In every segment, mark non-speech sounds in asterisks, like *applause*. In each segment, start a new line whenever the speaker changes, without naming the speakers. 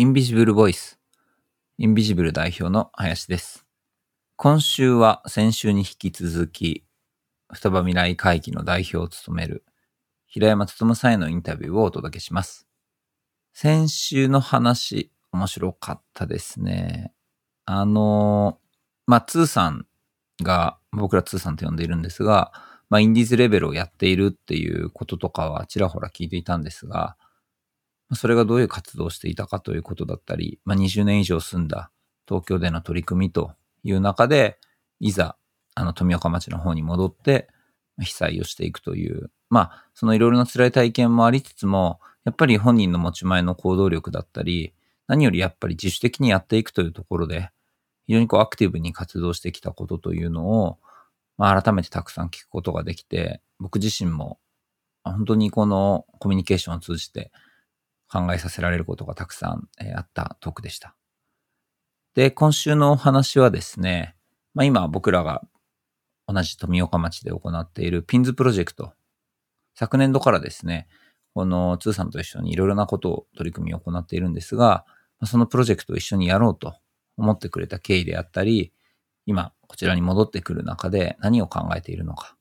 invisible voice。 invisible 代表の林です。今週は先週に引き続き、双葉郡未来会議の代表を務める平山勉さんへのインタビューをお届けします。先週の話、面白かったですね。あの、まあ、つーさんが、僕らつーさんと呼んでいるんですが、まあ、インディーズレーベルをやっているっていうこととかはちらほら聞いていたんですが、それがどういう活動をしていたかということだったり、まあ、20年以上住んだ東京での取り組みという中で、いざ、あの、富岡町の方に戻って、被災をしていくという、まあ、そのいろいろな辛い体験もありつつも、やっぱり本人の持ち前の行動力だったり、何よりやっぱり自主的にやっていくというところで、非常にこうアクティブに活動してきたことというのを、まあ、改めてたくさん聞くことができて、僕自身も本当にこのコミュニケーションを通じて考えさせられることがたくさん、えあったトークでした。で、今週のお話はですね、まあ、今僕らが同じ富岡町で行っているピンズプロジェクト、昨年度からですね、このつーさんと一緒にいろいろなことを取り組みを行っているんですが、そのプロジェクトを一緒にやろうと思ってくれた経緯であったり、今こちらに戻ってくる中で何を考えているのか、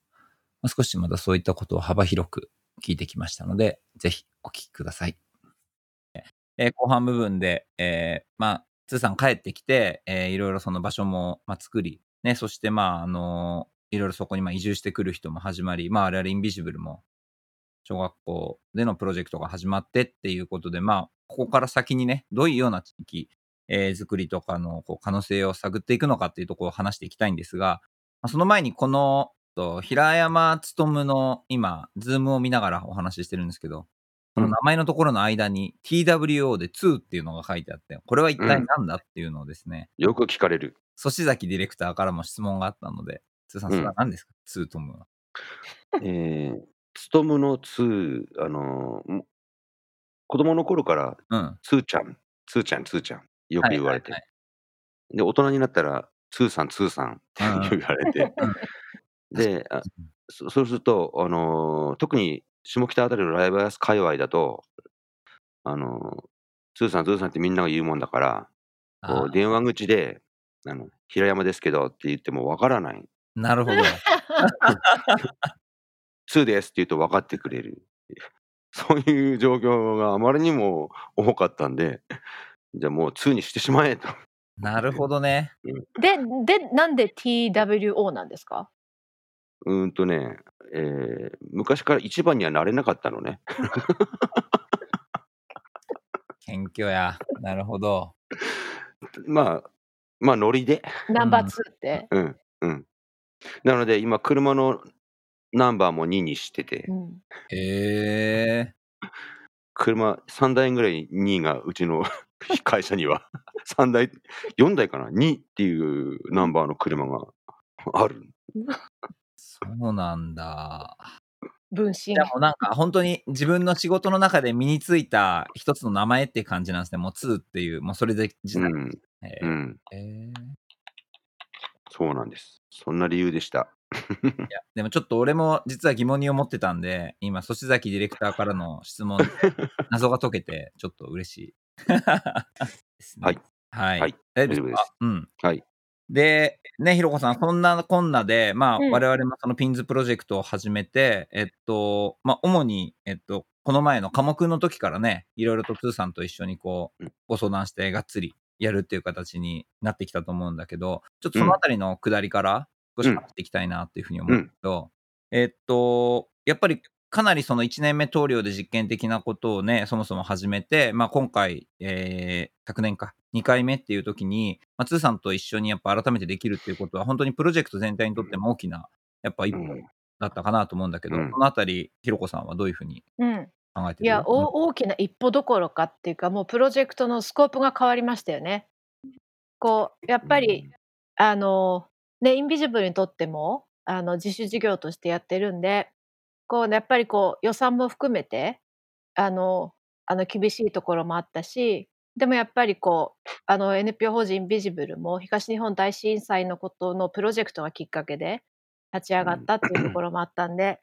少しまたそういったことを幅広く聞いてきましたので、ぜひお聞きください。えー後半部分で、えーまあ、つーさん帰ってきて、えーいろいろその場所も、まあ、作り、ね、そして、まあ、あのいろいろそこにまあ移住してくる人も始まり、まあ、我々インビジブルも、小学校でのプロジェクトが始まってっていうことで、まあ、ここから先にね、どういうような地域、えー作りとかのこう可能性を探っていくのかっていうところを話していきたいんですが、まあその前にこの、と平山勉の今、ズームを見ながらお話ししてるんですけど、この名前のところの間に TWO で2っていうのが書いてあって、これは一体何だっていうのをですね、
よく聞かれる。
粗志崎ディレクターからも質問があったので、つーさん、それは何ですか、ツーとムは。
えー、つとむのつー、あのーも子供の頃から、
うん。
つーちゃん、つーちゃん、つーちゃん、よく言われて。
はい
で、大人になったら、つーさん、つーさんって
うんうん
言われて。で、あそそうすると、あのー特に下北あたりのライブハウス界隈だと、あのーつーさん、つーさんってみんなが言うもんだから、こ
あ
う電話口で、あの、平山ですけどって言ってもわからない。
なるほど。
つーですって言うと分かってくれる。そういう状況があまりにも多かったんで、じゃあもう2にしてしまえと。
なるほどね。
で、で、なんで TWO なんですか？
うーんとね、えー昔から一番にはなれなかったのね。
謙虚や。なるほど。
まあ、まあノリで。
ナンバー2って。
うん、うん。なので今車のナンバーも2にしてて
う、ん
へえ。
車3台ぐらい2がうちの *laughs* 会社には *laughs* 3台、4台かな ?2 っていうナンバーの車がある。*laughs*
そうなんだ。
分身
じゃあもうなんか本当に自分の仕事の中で身についた一つの名前って感じなんですね。もう2っていう、もうそれで自体。
うん、
へー
うん。
へー
そうなんです。そんな理由でした。
いや、でもちょっと俺も実は疑問に思ってたんで、今、粗志崎ディレクターからの質問で *laughs* 謎が解けて、ちょっと嬉しい。*laughs* ですね
はい。
はい。
はい
大丈夫ですか？
大丈夫です
うん。
はい。
で、ね、ひろこさん、そんなこんなで、まあ、
うん。
我々もそのピンズプロジェクトを始めて、えっと、まあ、主に、えっと、この前の科目の時からね、いろいろとつーさんと一緒にこう
うん、
ご相談して、がっつりやるっていう形になってきたと思うんだけど、ちょっとそのあたりの下りから少し話していきたいなっていうふうに思うけど、えっと、やっぱりかなりその1年目棟梁で実験的なことをね、そもそも始めて、まあ今回、えー、昨年か、2回目っていう時に、まあ、つーさんと一緒にやっぱ改めてできるっていうことは、本当にプロジェクト全体にとっても大きな、やっぱ一歩
うん。
だったかなと思うんだけど、
うん。
そのあたり、ひろこさんはどういうふうに
うん、
考えてる？
いや、
うん
お大きな一歩どころかっていうかもうプロジェクトのスコープが変わりましたよね。こうやっぱり、あのねインビジブルにとってもあの自主事業としてやってるんでこう、ね、やっぱりこう予算も含めてあのあの厳しいところもあったしでもやっぱりこうあの NPO 法人ビジブルも東日本大震災のことのプロジェクトがきっかけで立ち上がったっていうところもあったんで、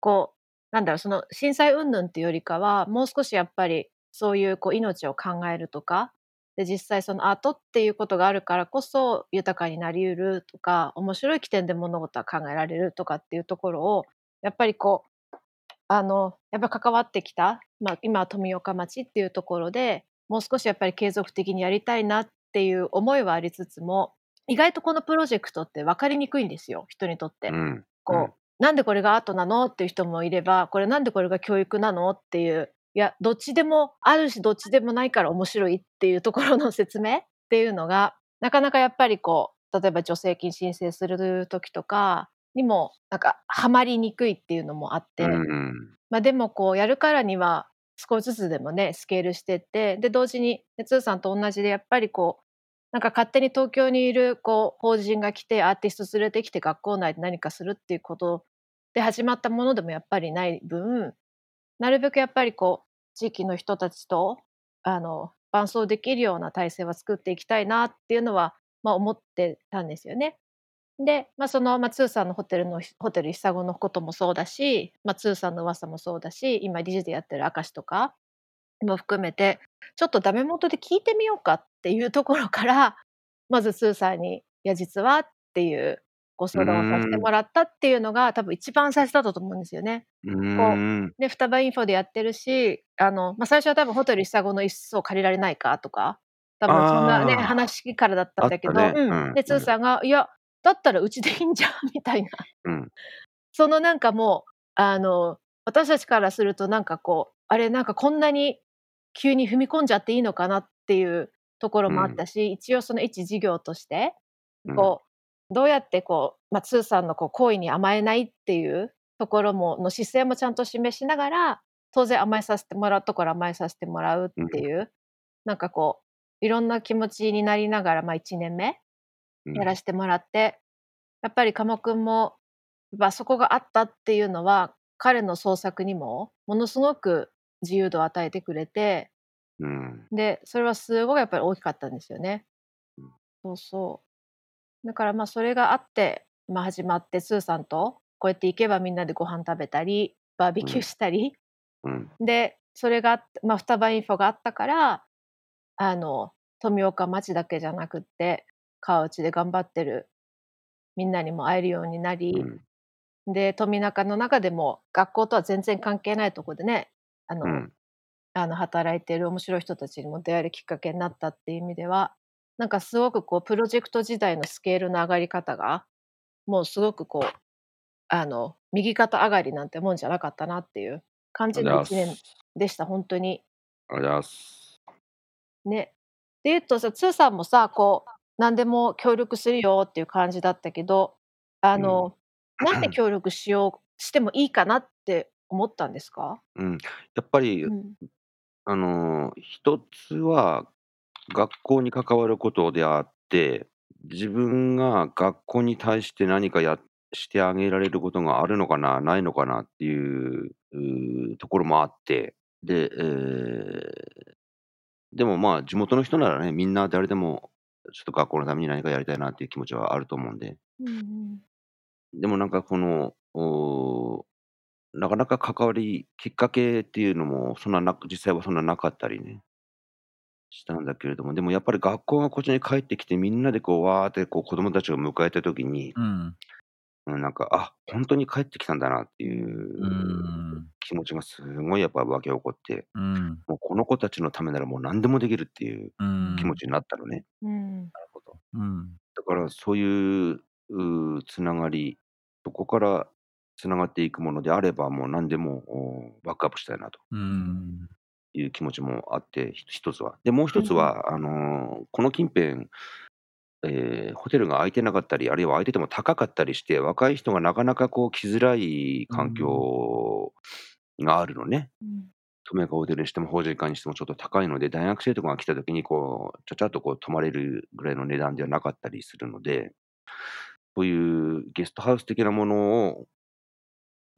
こうなんだろうその震災云々っていうよりかはもう少しやっぱりそういうこう命を考えるとかで実際そのアートっていうことがあるからこそ豊かになりうるとか面白い起点で物事は考えられるとかっていうところをやっぱりこうあのやっぱ関わってきた、まあ、今は富岡町っていうところでもう少しやっぱり継続的にやりたいなっていう思いはありつつも意外とこのプロジェクトって分かりにくいんですよ人にとって。
うん。
こう、なんでこれがアートなのっていう人もいればこれなんでこれが教育なのっていういやどっちでもあるしどっちでもないから面白いっていうところの説明 *laughs* っていうのがなかなかやっぱりこう例えば助成金申請する時とかにもなんかハマりにくいっていうのもあって、
うん。
まあ、でもこうやるからには少しずつでもねスケールしてってで同時にねつーさんと同じでやっぱりこうなんか勝手に東京にいるこう法人が来てアーティスト連れてきて学校内で何かするっていうことで始まったものでもやっぱりない分なるべくやっぱりこう地域の人たちとあの伴走できるような体制は作っていきたいなっていうのは、まあ、思ってたんですよね。で、まあ、その、まあ、つーさんのホテルのホテル久子のこともそうだし、まあ、つーさんの噂もそうだし今理事でやってる明石とかも含めてちょっとダメ元で聞いてみようかっていうところからまずつーさんに「いや実は」っていうご相談をさせてもらったっていうのが多分一番最初だったと思うんですよね。
うん。
で双葉インフォでやってるしあの、まあ、最初は多分ホテル久子の一室を借りられないかとか多分そんなね話からだったんだけど、
ね。
うん。
うん。
でつーさんが「いやだったらうちでいいんじゃん」みたいな。
うん。
そのなんかもうあの私たちからするとなんかこうあれなんかこんなに急に踏み込んじゃっていいのかなっていうところもあったし、一応その一事業として
うん。
こうどうやってこう、まあ、つーさんのこう厚意に甘えないっていうところもの姿勢もちゃんと示しながら当然甘えさせてもらうところ甘えさせてもらうっていう、なんかこういろんな気持ちになりながら、まあ、1年目
うん
やらせてもらって、やっぱり鴨くんもやそこがあったっていうのは彼の創作にもものすごく自由度を与えてくれて
うん。
でそれはすごいやっぱり大きかったんですよね
うん。
そうそうだからまあそれがあって、まあ、始まってスーさんとこうやって行けばみんなでご飯食べたりバーベキューしたり、
うん。
でそれがあって、まあ、双葉インフォがあったからあの富岡町だけじゃなくって川内で頑張ってるみんなにも会えるようになり、で富中の中でも学校とは全然関係ないところでねあの、
うん。
あの働いてる面白い人たちにも出会えるきっかけになったっていう意味ではなんかすごくこうプロジェクト時代のスケールの上がり方がもうすごくこうあの右肩上がりなんてもんじゃなかったなっていう感じの1年でした本当に。
ありがとうございます。
ね。で言うとさ、つーさんもさ、こう、何でも協力するよっていう感じだったけど、あの、なんで *clears throat* 協力しよう、してもいいかなって思ったんですか？
うん。やっぱり、
うん。
あのー一つは学校に関わることであって、自分が学校に対して何かやしてあげられることがあるのかな、ないのかなっていうところもあって、で、えーでもまあ地元の人ならね、みんな誰でもちょっと学校のために何かやりたいなっていう気持ちはあると思うんで、
うんうん。
でもなんかこの、なかなか関わり、きっかけっていうのも、そんなな実際はそんななかったりね、したんだけれども、でもやっぱり学校がこっちに帰ってきて、みんなでこう、わーってこう子供たちを迎えたときに、
うん。
うん、なんか、あ本当に帰ってきたんだなっていう
うん。
気持ちがすごいやっぱ湧き起こって、
うん。
もうこの子たちのためならもう何でもできるっていう
うん。
気持ちになったのね。
うん
なるほど。うん。
だからそういうつながり、そこからつながっていくものであれば、もう何でもおバックアップしたいなと
うん。
いう気持ちもあって、ひ一つは。で、もう一つは、あのーこの近辺、えーホテルが空いてなかったり、あるいは空いてても高かったりして、若い人がなかなかこう来づらい環境があるのね。
うん
ホテルにしても法人館にしてもちょっと高いので、大学生とかが来た時にこう、ちゃちゃっとこう泊まれるぐらいの値段ではなかったりするので、そういうゲストハウス的なものを、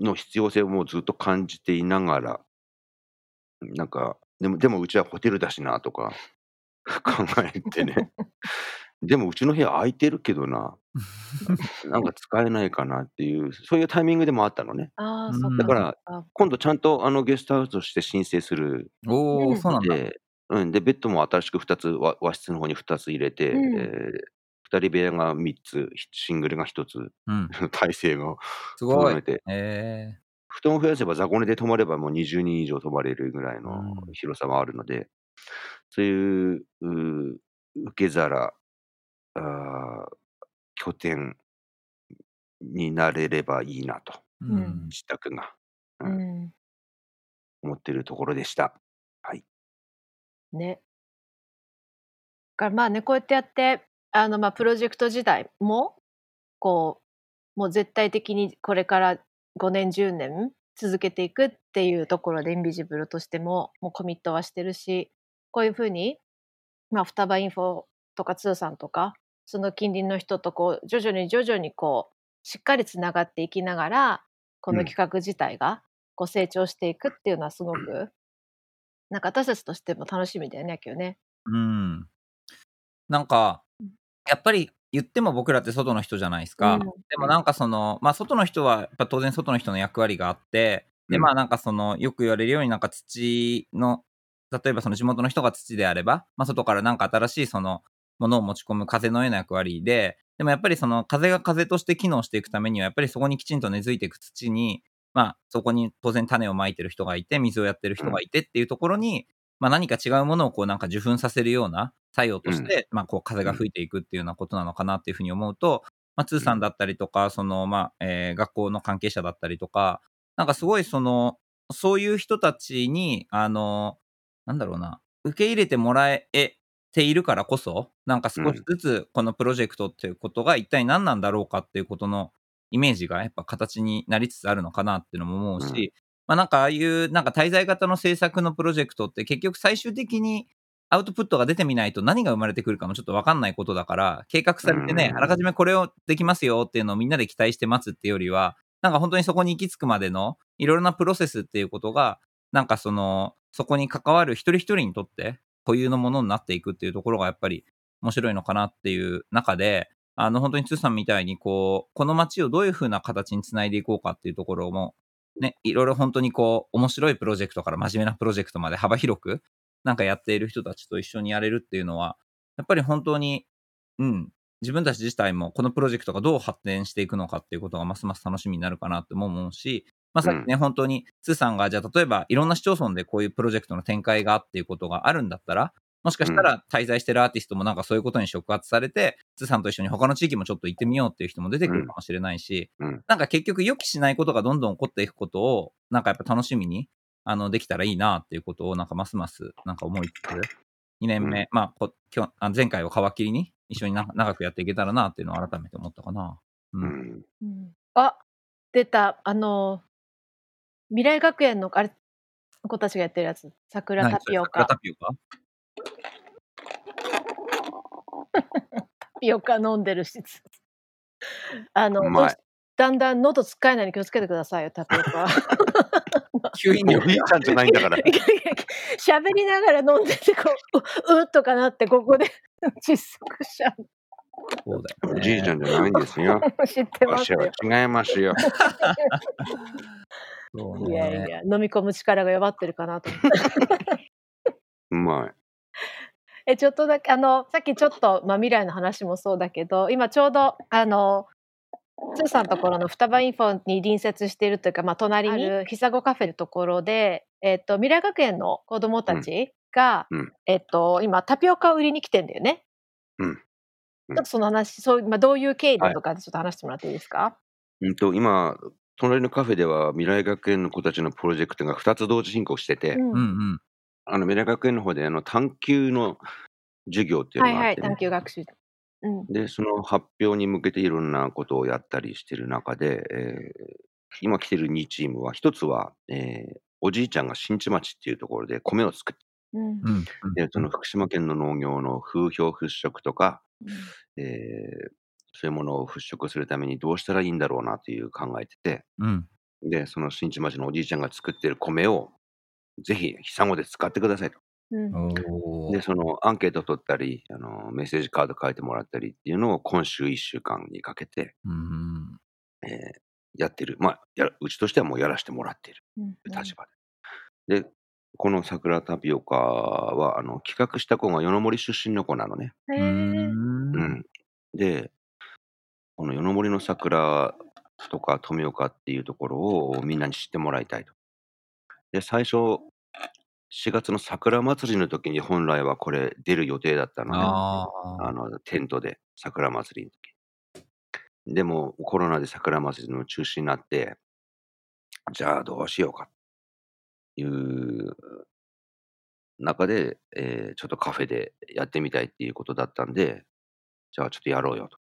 の必要性をもうずっと感じていながら、なんか、でも、でもうちはホテルだしなとか *laughs* 考えてね。*laughs* でもうちの部屋空いてるけどな、*laughs* なんか使えないかなっていう、そういうタイミングでもあったのね。
あ。
だから今度ちゃんとあのゲストハウスとして申請する
おお、
うん
そうなんだ。
で、うん、で、ベッドも新しく2つ、和和室の方に2つ入れて、
うん
え2人部屋が3つ、ひシングルが1つ、
うん。*laughs*
体制が
すごい
整え。て、
え
布団を増やせば雑魚寝で泊まればもう20人以上泊まれるぐらいの
うん
広さもあるので、そういう、う受け皿、あー拠点になれればいいなと、
ー、
うん
うん。
自宅が、
う
うん
ん。
思ってるところでした。はい。
ね。だからまあね、こうやってやって、あのまあプロジェクト時代も、こう、もう絶対的にこれから5年、10年続けていくっていうところでインビジブルとしてももうコミットはしてるし、こういうふうに、まあ双葉インフォとか通さんとか、その近隣の人とこう徐々に徐々にこうしっかりつながっていきながら、この企画自体がこう成長していくっていうのはすごく、なんか私たちとしても楽しみだよね、今日ね。
うん。なんか
うん、
やっぱり言っても僕らって外の人じゃないですか。
うん
でもなんかその、まあ外の人はやっぱ当然外の人の役割があって、で
うん
まあなんかそのよく言われるようになんか土の、例えばその地元の人が土であれば、まあ外からなんか新しいそのものを持ち込む風のような役割で、でもやっぱりその風が風として機能していくためには、やっぱりそこにきちんと根付いていく土に、まあそこに当然種をまいてる人がいて、水をやってる人がいてっていうところに、まあ何か違うものをこうなんか受粉させるような作用として、まあこう風が吹いていくっていうようなことなのかなっていうふうに思うと、まあ、通さんだったりとか、その、まあ、えー学校の関係者だったりとか、なんかすごいその、そういう人たちに、あの、なんだろうな、受け入れてもらえているからこそ、なんか少しずつこのプロジェクトっていうことが一体何なんだろうかっていうことのイメージがやっぱ形になりつつあるのかなっていうのも思うし、
うん。
まあなんかああいうなんか滞在型の制作のプロジェクトって結局最終的にアウトプットが出てみないと何が生まれてくるかもちょっと分かんないことだから、計画されてね、
うん
あらかじめこれをできますよっていうのをみんなで期待して待つっていうよりは、なんか本当にそこに行き着くまでのいろいろなプロセスっていうことが、なんかその、そこに関わる一人一人にとって固有のものになっていくっていうところがやっぱり面白いのかなっていう中で、あの本当に通さんみたいにこう、この街をどういう風な形につないでいこうかっていうところも、ね、いろいろ本当にこう、面白いプロジェクトから真面目なプロジェクトまで幅広く、なんかやっている人たちと一緒にやれるっていうのは、やっぱり本当に、うん、自分たち自体もこのプロジェクトがどう発展していくのかっていうことがますます楽しみになるかなって思うし、まあさっきね、本当に、スーさんが、じゃあ例えばいろんな市町村でこういうプロジェクトの展開がっていうことがあるんだったら、もしかしたら滞在してるアーティストもなんかそういうことに触発されて、スーさんと一緒に他の地域もちょっと行ってみようっていう人も出てくるかもしれないし、
うん。
なんか結局予期しないことがどんどん起こっていくことを、なんかやっぱ楽しみに、あの、できたらいいなっていうことを、なんかますます、なんか思いつつ、2年目、
うん。
まあこ今日あ前回を皮切りに一緒にな長くやっていけたらなっていうのを改めて思ったかな。う。
うんん。
うん。あ出た。あの未来学園のあれ子たちがやってるやつ。桜タピオカ。
タピオカ？
タピオカ飲んでるし。あのだんだん喉つっかえないように気をつけてくださいよタピオカ
吸引力
おじいちゃんじゃないんだから。*laughs*
喋りながら飲んでてこうううっとかなってここで。窒息しちゃう。
そうだよね。
おじいちゃんじゃないんですよ。*laughs*
知ってま
わしは
すよ
違いますよ。*laughs*
そうね。
いやいや飲み込む力が弱ってるかなと思って。
うまい。*laughs*
えちょっとだけあのさっきちょっと、まあ、未来の話もそうだけど今ちょうどあのつーさんのところの双葉インフォに隣接してい。るというか、まあ、隣にあるひさごカフェのところで、えっと未来学園の子どもたちが、
うん。うん。
えっと今タピオカを売りに来てんだよね。
うん。うん。
ちょっとその話そう、まあ、どういう経緯だとかちょっと話してもらっていいですか、
うんと今、隣のカフェでは未来学園の子たちのプロジェクトが2つ同時進行してて、
うん。
あの未来学園の方であの探究の授業っていう
はいはい
のがあって、ね。
探究学習。うん。
で、その発表に向けていろんなことをやったりしてる中で、えー今来てる2チームは、一つは、えーおじいちゃんが新地町っていうところで米を作って、
うん。
うん。
でその福島県の農業の風評払拭とか、
うん。
えーそういうものを払拭するためにどうしたらいいんだろうなという考えてて、
うん。
で、その新地町のおじいちゃんが作ってる米を、ぜひ、久子で使ってくださいと。
うん
で、そのアンケート取ったり、あのメッセージカード書いてもらったりっていうのを今週1週間にかけて、
うん
えーやってる。まあや、うちとしてはもうやらせてもらっている
うん
立場で。で、この桜タピオカは、あの、企画した子が夜の森出身の子なのね。
へえ。
うんん。で、この夜の森の桜とか富岡っていうところをみんなに知ってもらいたいと。で、最初、4月の桜祭りの時に本来はこれ出る予定だったのね。
ああ。
あの、テントで、桜祭りの時。でも、コロナで桜祭りの中止になって、じゃあどうしようかという中で、えーちょっとカフェでやってみたいっていうことだったんで、じゃあちょっとやろうよと。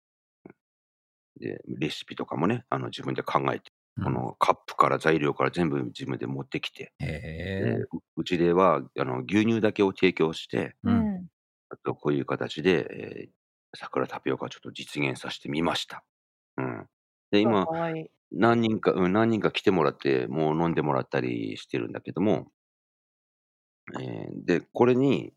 で、レシピとかもね、あの自分で考えて、
うん
このカップから材料から全部自分で持ってきて。ううちではあの牛乳だけを提供して、
う
うん。
ん。
あとこういう形で、えー桜タピオカをちょっと実現させてみました。うん。で、今。何人か、うん、何人か来てもらって、もう飲んでもらったりしてるんだけども、えーで、これに、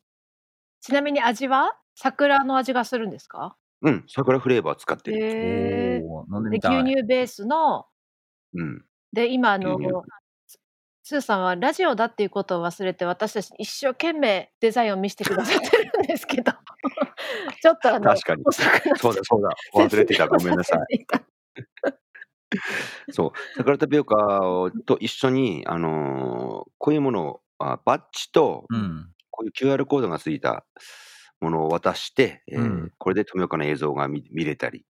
ちなみに味は？桜の味がするんですか？
うん、桜フレーバー使ってる。
へえ。
おー飲んで。
牛乳ベースの
うん。
で今あのススーさんはラジオだっていうことを忘れて私たちに一生懸命デザインを見せてくださってるんですけど *laughs* ちょっとあの
確かに。
遅くなっちゃ
そうだそうだ。忘れてた。ごめんなさい。
い。*laughs*
そう。桜タピオカをと一緒に、あのーこういうものを、あバッジと、
うん。
こういう QR コードがついたものを渡して、えー
うん。
これで富岡の映像が見見れたり。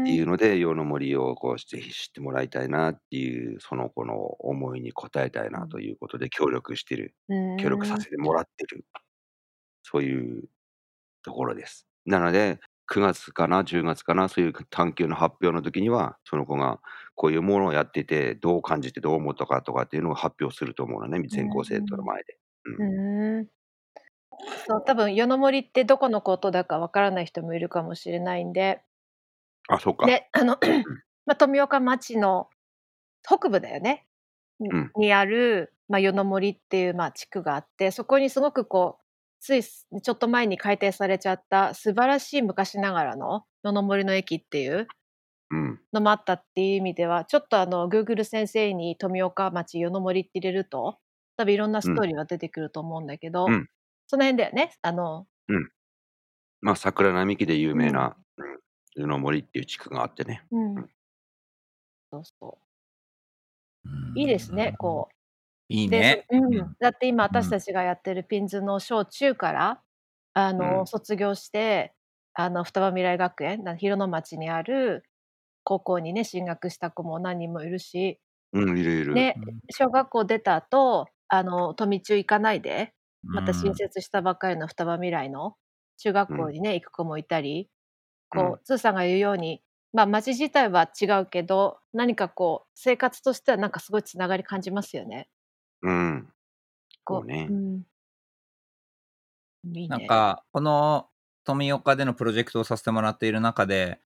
っていうので、洋の森をこうぜひ知ってもらいたいなっていう、その子の思いに応えたいなということで協力してる、協力させてもらってる、そういうところです。なので、9月かな、10月かな、そういう探究の発表の時には、その子がこういうものをやってて、どう感じてどう思ったかとかっていうのを発表すると思うのね、全校生徒の前で。
そう多分夜の森ってどこのことだかわからない人もいるかもしれないんで。
あ、そうか。
であの、*clears throat* まあ、富岡町の北部だよね、に
うん。
にある、まあ、夜の森っていう、まあ、地区があってそこにすごくこうついちょっと前に改定されちゃった素晴らしい昔ながらの夜の森の駅っていう
うん。
のもあったっていう意味ではちょっとあの Google 先生に富岡町夜の森って入れると多分いろんなストーリーが出てくると思うんだけど、
うん
その辺だよね。あの
まあ、桜並木で有名な、うん、湯の森っていう地区があってね。
うん。そうそう。いいですねこう。
いい
で
ね。
そうん。
うん。
だって今
うん。
私たちがやってるピンズの小中からあの、
うん。
卒業してあの双葉未来学園な広野町にある高校にね進学した子も何人もいるし、
うん、いるいる。
ね、小学校出た後あの富中行かないでまた
うん。
新設したばっかりの双葉未来の中学校にね、行く子もいたりこう、
うん
つーさんが言うようにまあ町自体は違うけど何かこう生活としてはなんかすごいつながり感じますよね。
うん。
こ
そうね。
うん。いいね
なんか、この富岡でのプロジェクトをさせてもらっている中で、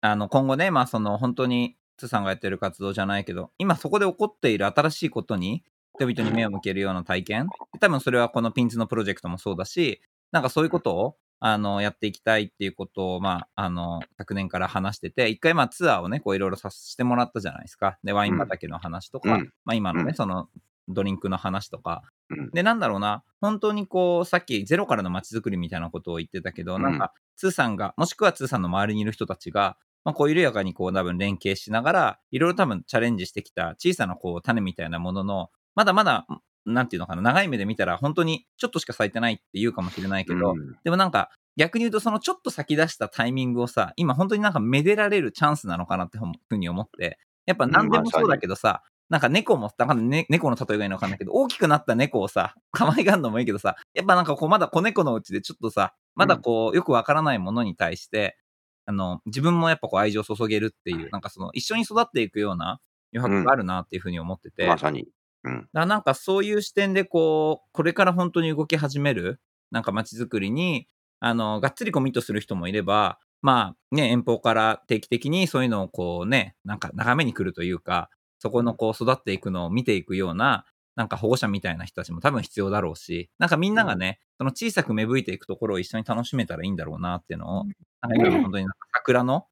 あの、今後ね、まあその本当に、つさんがやってる活動じゃないけど、今そこで起こっている新しいことに、人々に目を向けるような体験、多分それはこのピンズのプロジェクトもそうだし、なんかそういうことを、あの、やっていきたいっていうことを、まあ、あの、昨年から話してて、一回まあツアーをね、こういろいろさせてもらったじゃないですか。で、ワイン畑の話とか、
うん。
まあ今のね、
うん。
その、ドリンクの話とか、
うん。
で、なんだろうな、本当にこう、さっきゼロからの街づくりみたいなことを言ってたけど、
うん。
なんか、ツーさんが、もしくはツーさんの周りにいる人たちが、まあ、こう緩やかにこう多分連携しながら、いろいろ多分チャレンジしてきた小さなこう種みたいなものの、まだまだ、なんていうのかな、長い目で見たら本当にちょっとしか咲いてないって言うかもしれないけど、
うん。
でもなんか、逆に言うとそのちょっと先出したタイミングをさ、今本当になんかめでられるチャンスなのかなってふうに思って、やっぱ何でもそうだけどさ、なんか猫も、だからね、猫の例えがいいのかわかんないけど、大きくなった猫をさ、可愛がるのもいいけどさ、やっぱなんかこう、まだ子猫のうちでちょっとさ、まだこう、よくわからないものに対して、あの、自分もやっぱこう愛情を注げるっていう、なんかその、一緒に育っていくような余白があるなっていうふうに思ってて、
まさに。うん。
だなんかそういう視点でこう、これから本当に動き始める、なんか街づくりに、あの、がっつりコミットする人もいれば、まあね、遠方から定期的にそういうのをこうね、なんか眺めに来るというか、そこのこう育っていくのを見ていくような、なんか保護者みたいな人たちも多分必要だろうし、なんかみんながね、その小さく芽吹いていくところを一緒に楽しめたらいいんだろうなっていうのを、なんか今の本当になんか桜の、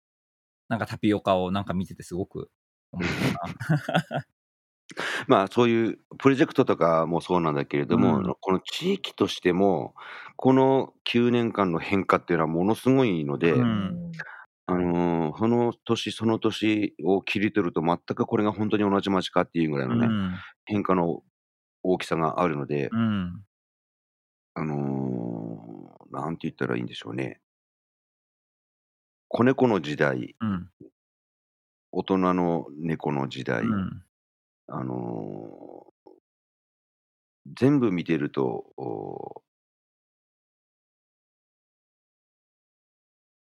なんかタピオカをなんか見ててすごく思ったな。
まあ、そういうプロジェクトとかもそうなんだけれども、
うん。
この地域としても、この9年間の変化っていうのはものすごいので、
うん。
あのーその年その年を切り取ると全くこれが本当に同じ町かっていうぐらいのね、
うん。
変化の大きさがあるので、
うん。
あのーなんて言ったらいいんでしょうね。子猫の時代、
うん。
大人の猫の時代、
うん
あのー全部見てると、お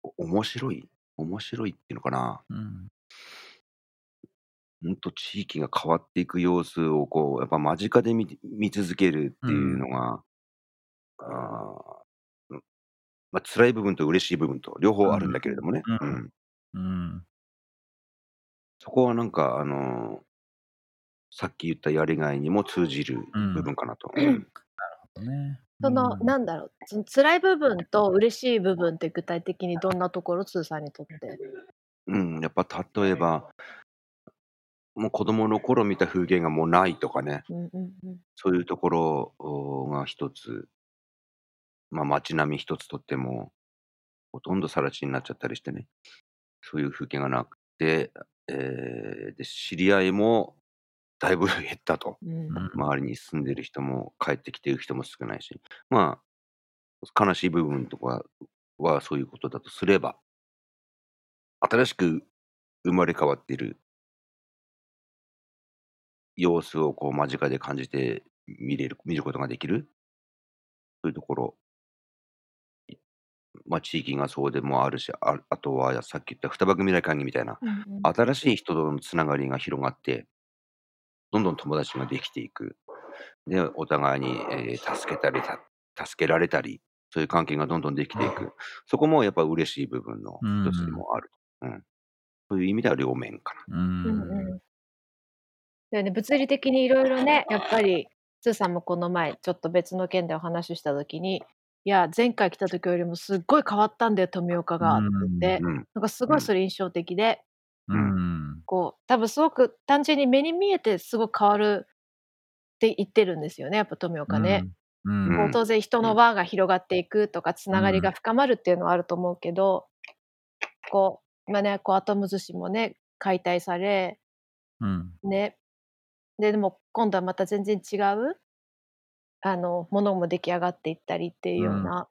お面白い面白いっていうのかな。
うん
ほんと地域が変わっていく様子をこう、やっぱ間近で見見続けるっていうのが、ああ、うん、ま、辛い部分と嬉しい部分と両方あるんだけれどもね。
う
うんん。
うん
そこはなんかあの、さっき言ったやりがいにも通じる
うん
部分かなと。
うん
うん。
ね
その、
うん
なんだろう、その辛い部分と嬉しい部分って具体的にどんなところ、つーさんにとって？
うん、やっぱ例えばもう子供の頃見た風景がもうないとかね、
うんうんうん。
そういうところおが一つま、街並み一つとっても、ほとんど更地になっちゃったりしてね、そういう風景がなくて、ええ、で、知り合いもだいぶ *laughs* 減ったと。
うん。
うん
周りに住んでる人も帰ってきてる人も少ないし、まあ、悲しい部分とかはそういうことだとすれば新しく生まれ変わっている様子をこう間近で感じて見れる見ることができる、そういうところ。いま、地域がそうでもあるし、ああとはさっき言った双葉組未来会議みたいな、
うんうん。
新しい人とのつながりが広がって、どんどん友達ができていく。で、お互いに、ええ、助けたり、た助けられたり、そういう関係がどんどんできていく。そこもやっぱ嬉しい部分の一つでもある。うん。そういう意味では両面かな。
う
うん
ん。
うん。だよね、物理的に色々ね、やっぱり、つーさんもこの前ちょっと別の件でお話しした時に、いや、前回来た時よりもすっごい変わったんだよ、富岡がって言って、
うん。
なんかすごいそれ印象的で、
うん。
こう、多分すごく単純に目に見えてすごく変わるって言ってるんですよね、やっぱ富岡ね。
うん。
うん
当然人の輪が広がっていくとか、つながりが深まるっていうのはあると思うけど、こう、今ね、こうアトムズ市もね、解体され、
うん。
ね。で、でも今度はまた全然違う、あの、ものも出来上がっていったりっていうよう
うん。
な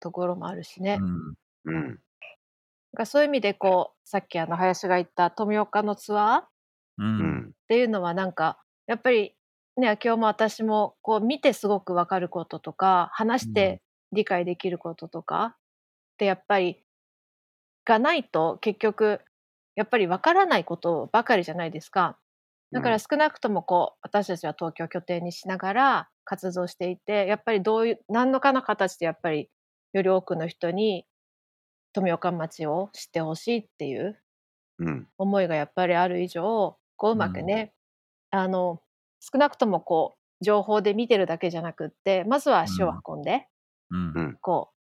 ところもあるしね。
うん。
うん。
だからそういう意味でこう、さっきあの林が言った富岡のツアーっ。ていうのはなんか、やっぱり、ね、今日も私もこう見てすごく分かることとか、話し
うん。
て理解できることとかってやっぱりがないと、結局やっぱり分からないことばかりじゃないですか。だから
うん。
少なくともこう、私たちは東京を拠点にしながら活動していて、やっぱりどういう何らかの形でやっぱり、より多くの人に富岡町を知って欲しいっていう
うん。
思いがやっぱりある以上、こうう
うん。
まくね、あの、少なくともこう、情報で見てるだけじゃなくって、まずは
う
足を
ん。
運んで、
うん。
うん。
こう、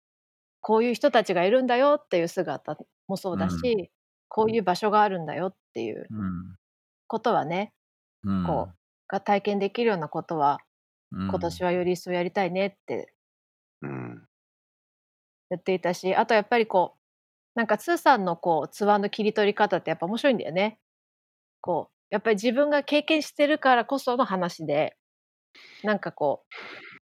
こういう人たちがいるんだよっていう姿もそうだ
うん。
し、こういう場所があるんだよっていう
うん。
ことはね、
う。
こうんが体験できるようなことは、
うん。
今年はより一層やりたいねって
うん。
言っていたし、あとやっぱりこう、なんかつーさんのこうツアーの切り取り方ってやっぱ面白いんだよね。こう、やっぱり自分が経験してるからこその話で、なんかこ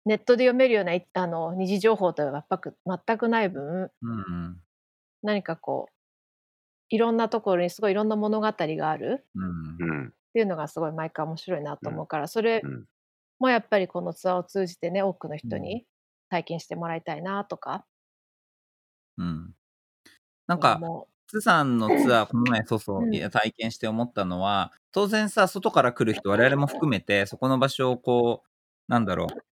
う、ネットで読めるようないあの、二次情報とはやっぱく全くない分
うん。
何かこう、いろんなところにすごいいろんな物語がある
うん。
うん。
っていうのがすごい毎回面白いなと
うん。
思うから、それ
うん。
もやっぱりこのツアーを通じてね、多くの
うん。
人に体験してもらいたいなとか
うん。なん
は
か、
思
つさんのツアー、この前、そうそう体験して思ったのは、当然さ、外から来る人、我々も含めて、そこの場所をこう、なんだろう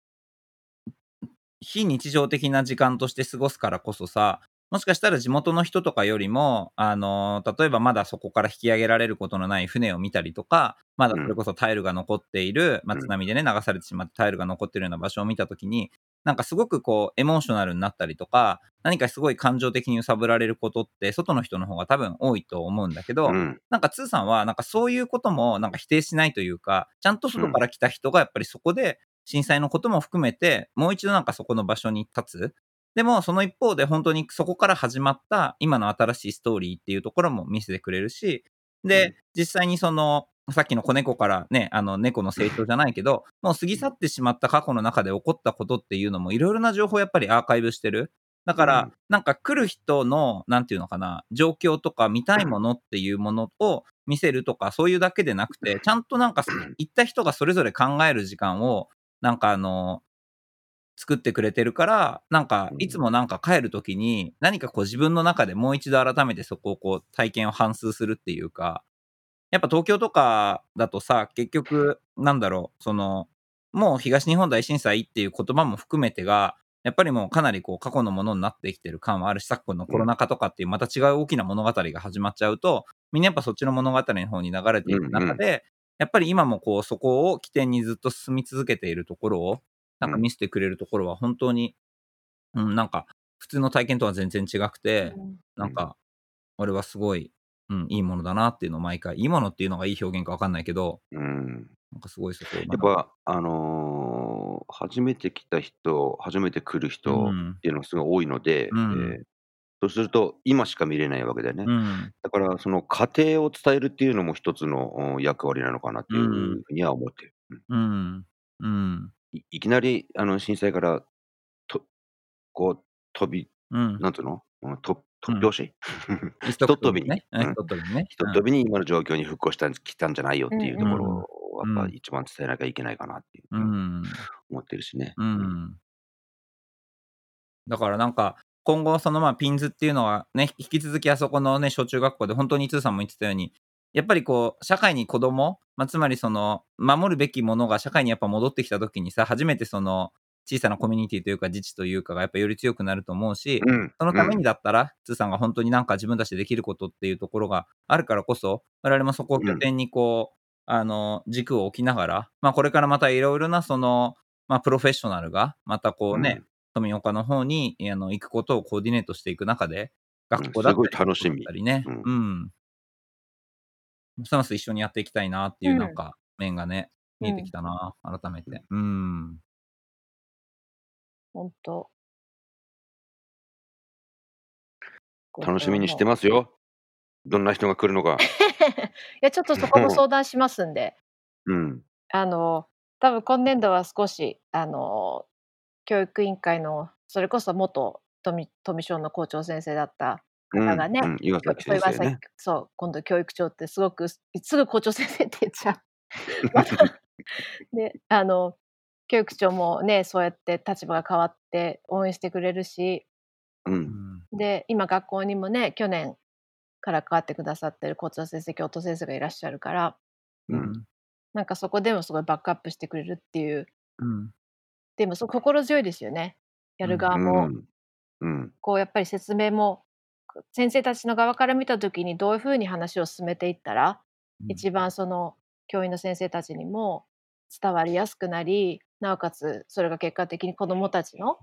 非日常的な時間として過ごすからこそさ、もしかしたら地元の人とかよりも、あの、例えばまだそこから引き上げられることのない船を見たりとか、まだ
うん。
それこそタイルが残っている、まあ、
うん。
津波でね、流されてしまってタイルが残っているような場所を見たときに、なんかすごくこう、エモーショナルになったりとか、何かすごい感情的に揺さぶられることって、外の人の方が多分多いと思うんだけど、
うん。
なんか、ツーさんは、なんかそういうことも、なんか否定しないというか、ちゃんと外から来た人が、やっぱりそこで、震災のことも含めて、もう一度なんかそこの場所に立つ。でも、その一方で、本当にそこから始まった、今の新しいストーリーっていうところも見せてくれるし、で、
うん
実際にその、さっきの子猫からね、あの、猫の成長じゃないけど、もう過ぎ去ってしまった過去の中で起こったことっていうのも、いろいろな情報をやっぱりアーカイブしてる。だから、
うん。
なんか来る人の、なんていうのかな、状況とか見たいものっていうものを見せるとか、そういうだけでなくて、ちゃんとなんか、*clears throat* 行った人がそれぞれ考える時間を、なんかあの、作ってくれてるから、なんか
う、ん。
いつもなんか帰るときに、何かこう自分の中でもう一度改めてそこをこう体験を反芻するっていうか、やっぱ東京とかだとさ、結局、なんだろう、その、もう東日本大震災っていう言葉も含めてが、やっぱりもうかなりこう過去のものになってきてる感はあるし、昨今のコロナ禍とかっていうまた違う大きな物語が始まっちゃうと、みんなやっぱそっちの物語の方に流れていく中で、やっぱり今もこうそこを起点にずっと進み続けているところを、なんか見せてくれるところは本当に、うん、なんか普通の体験とは全然違くて、
うん。
なんか、俺はすごい、うん、いいものだなっていうのを毎回、いいものっていうのがいい表現かわかんないけど、
うん。
なんかすごいそこを
やっぱ、あのー初めて来た人、初めて来る人
うん。
っていうのがすごい多いので、
うん。
えーそうすると、今しか見れないわけだよね。
うん、
だから、その過程を伝えるっていうのも一つのうん役割なのかなっていう
うん。
ふうには思ってる。うん。
うん、うん、
いいきなりあの震災からとこう飛び、
うん。
なんつうの、うん、と突拍子、
ひ
と飛びに
ね。
うん
ひとっ飛びにね。
ひと飛びに今の状況に復興したん来たんじゃないよっていうところを、
うん
やっぱ一番伝えなきゃいけないかなっていう、思ってるしね。
うん。だからなんか、今後そのまあピンズっていうのはね、引き続きあそこのね、小中学校で本当に通さんも言ってたように、やっぱりこう、社会に子供、まあ、つまりその、守るべきものが社会にやっぱ戻ってきた時にさ、初めてその、小さなコミュニティというか自治というかがやっぱより強くなると思うし、
うん、
そのために
うん
だったら、つーさんが本当になんか自分たちでできることっていうところがあるからこそ、我々もそこを拠点にこう、あの、軸を置きながら、まあこれからまたいろいろなその、まあプロフェッショナルが、またこうね、富岡の方にあの行くことをコーディネートしていく中で、学校だったり、
すごい楽しみ。
ね、
うん。
うん。ますます一緒にやっていきたいなっていう
うん。
なんか面がね、見えてきたな、改めて。うん。
本当。
楽しみにしてますよ。どんな人が来るのか。*laughs*
いや、ちょっとそこも相談しますんで、*laughs*
うん。
あの、多分今年度は少し、あの、教育委員会の、それこそ元富富小の校長先生だった
うん、
方がね
うん、岩崎
そう
先生ね。
そう、今度教育長ってすごくすすぐ校長先生って言っちゃう。*laughs* またで、あの、教育長もね、そうやって立場が変わって応援してくれるし、
う。
うんん。
で、今学校にもね、去年から変わってくださってる校長先生、教頭先生がいらっしゃるから、
うん
なんかそこでもすごいバックアップしてくれるっていう、
うん。
でもそう心強いですよね。やる側も、
うん。うん。
こうやっぱり説明も先生たちの側から見た時にどういうふうに話を進めていったら、一番その教員の先生たちにも伝わりやすくなりなおかつそれが結果的に子どもたちの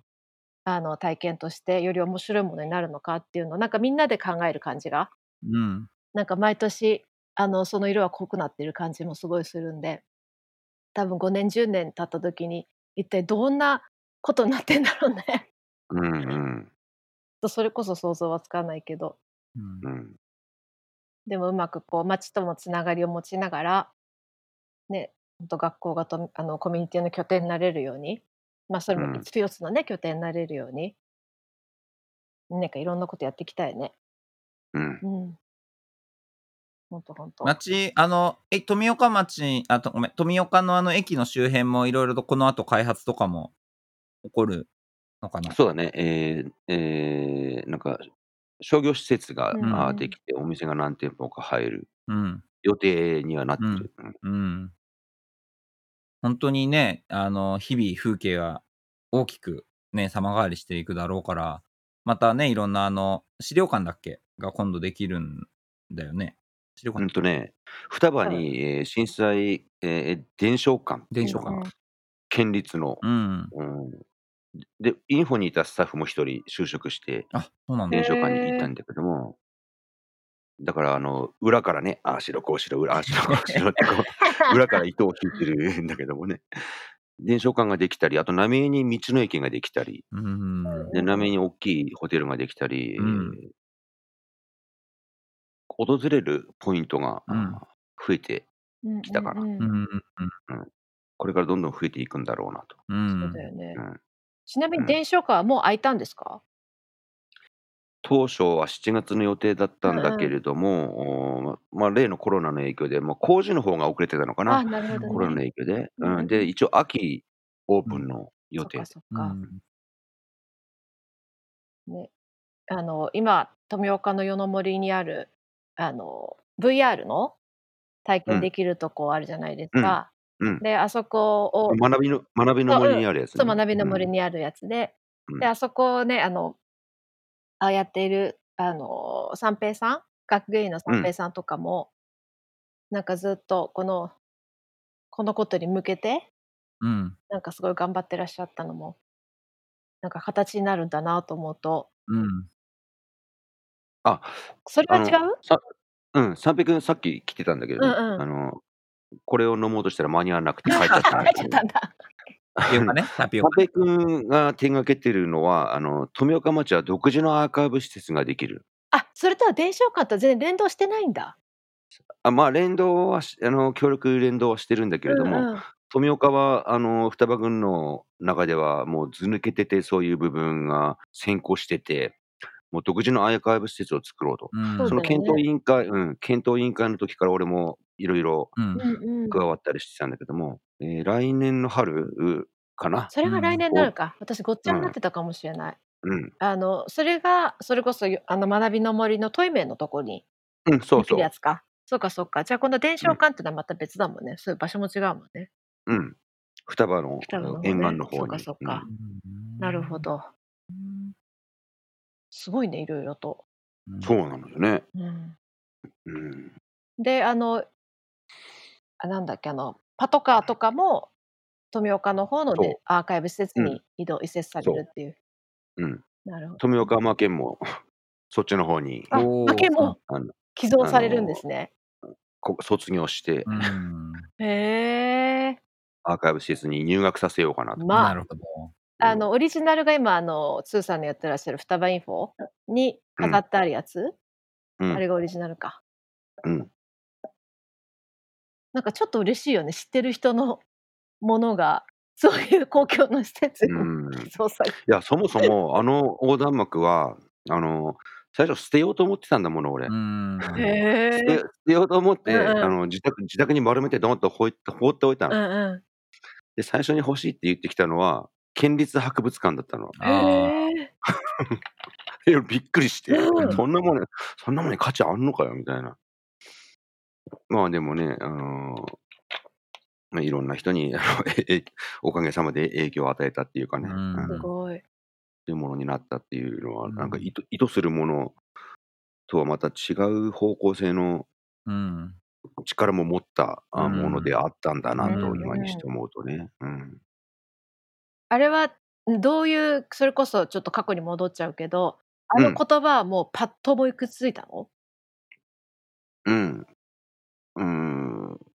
あの体験としてより面白いものになるのかっていうのをなんかみんなで考える感じが
うん。
なんか毎年あのその色は濃くなってる感じもすごいするんで多分5年10年経った時に一体どんなことになってんだろうね。
うん。うん。
それこそ想像はつかないけど
うん
うん。
でもうまくこう町ともつながりを持ちながら、ね、と学校がとあのコミュニティの拠点になれるように、まあ、それも
うん
一つのね、拠点になれるようになんかいろんなことやっていきたいね。
うん。
うん。ほんとほんと。
町、あの、え、富岡町、あと、ごめん、富岡のあの駅の周辺もいろいろとこの後開発とかも起こるのかな？
そうだね。えー、えー、なんか、商業施設が、
うん
できて、お店が何店舗か入る
うん。
予定にはなってる。うん
うん。本当にね、あの、日々風景が大きくね、様変わりしていくだろうから、またね、いろんなあの、資料館だっけが今度できるんだよね。資料
う
館
んとね、双葉に、えー震災、えー伝承館っていうのが
伝承館
うん
県立の、
うん。
うんで、インフォにいたスタッフも一人就職して、
あ、そうなんだ。
伝承館に行った。んだけども、だからあの、裏からね、ああしろこうしろ、裏ああしろこうしろってこう、*laughs* 裏から糸を引いてるんだけどもね。伝承館ができたり、あと浪江に道の駅ができたり、
うーん。
で、浪江に大きいホテルができたり、
うん。
訪れるポイントが、増えてきたかな。これからどんどん増えていくんだろうなと。
う
そうだ
ん。
よね。
うん。
ちなみに
うん。
伝承館はもう開いたんですか？
当初は7月の予定だっ
う
たんだけ
んうん。
れども、おまあ、例のコロナの影響で、まあ、工事の方が遅れてたのかな。
あ、なるほど
コロナの
ね。
影響で。うん。
うんうんう
で、
ん。
一応秋オー
うん。
プンの予定
そっ。ね、あの、今、富岡の夜の森にある、あの、VR の体験で
うん。
きるとこあるじゃないです
うん。
か。
うん。
で、あそこを
学びの学びの森
うん。
にあるやつね。
そう、学びの
うん。
森にあるやつで、で、
うん。
あそこをね、あの、ああやっている、あの、三平さん学芸員の
うん。
三平さんとかも、なんかずっとこのこのことに向けて、
うん。
なんかすごい頑張ってらっしゃったのも、なんか形になるんだなと思うと
うん。
あ、
それは違う？
さうん、三平君さっき来てたんだけどね、
うんうん。
あの、これを飲もうとしたら間に合わなくて帰っちゃったん *laughs*
帰っちゃっ。たんだ。
タピオカね、タピオカね。
三平君が手掛けてるのは、あの、富岡町は独自のアーカイブ施設ができる。
あ、それとは伝承館と全然連動してないんだ。
あ、まあ、連動はしあの、協力連動はしてるんだけれども、
うんうん。
富岡は、あの、双葉郡の中ではもうず抜けてて、そういう部分が先行してて、もう独自のアーカイブ施設を作ろうと。
うん。
そ
の検討委
ね。
員会うん、検討委員会の時から俺もいろいろ
うん。
うんうん。
加わったりしてたんだけども、えー来年の春かな。
それが来年になるか。私ごっちゃになっ
うん、
てたかもしれない。
うん。
あの、それがそれこそ、よあの、学びの森のトイメンのとこに
うん、そう
できるや
そ
つか。そうかそうか。じゃあこの伝
う。うん、
承館っていうのはまた別だもんね。そういう場所も違うもんね。
うん。双葉の
双葉の方
沿岸
ね。そうかそうか。
ん。
なるほど。うん。すごいね、いろいろと。
うん。
そうなのよね。
うん。
うん。
で、あの、あ、なんだっけ、あの、パトカーとかも富岡の方のね、
そ
アーカイブ施設
う。うん、
に移動移設され
そ
るっていう。
う。うん。
なるほど
富
ね。
岡山県もそっちの方に、
あ、
あの、
寄贈
あ
されるんで
の、
すね。
こ卒業して、
うん。
へえ。
アーカイブ施設に入学させようかなと。
まあ、
なるほど。
うん。
あの、オリジナルが今、あの、ツーさんのやってらっしゃる双葉インフォに
うん。
飾ってあるやつ、
うん。
あれがオリジナルか。
うん。
なんかちょっと嬉しいよね。知ってる人のものが、そういう公共の施設に
うん。
寄贈され
いや、そもそも、あの横断幕は、あの、最初捨てようと思ってたんだもの、俺。
うん。
捨て
へ
捨てようと思っ
うん
て、あ
うん。
の、自宅自宅に丸めてドンと放い放っておいた
う
の。
んうん。
で、最初に欲しいって言ってきたのは、県立博物館だったの。*laughs* びっくりして、
うん。
そんなものそんなものに価値あんのかよみたいな。まあ、でもね、あの、ま、いろんな人に、あの、*laughs* ええおかげさまで影響を与えたっていうか
う
ね、うん。
す
ん。
ごい。
っていうものになったっていうのは、
うん。
なんか意図意図するものとはまた違う方向性の
うん。
力も持った、もので
ん。
あったんだ
う
なと、
んうん。
今にして思うとね。うん。
あれは、ん、どういうそれこそちょっと過去に戻っちゃうけど、あの
うん。
言葉はもうパッと思いくっついたの？
うん。うーん。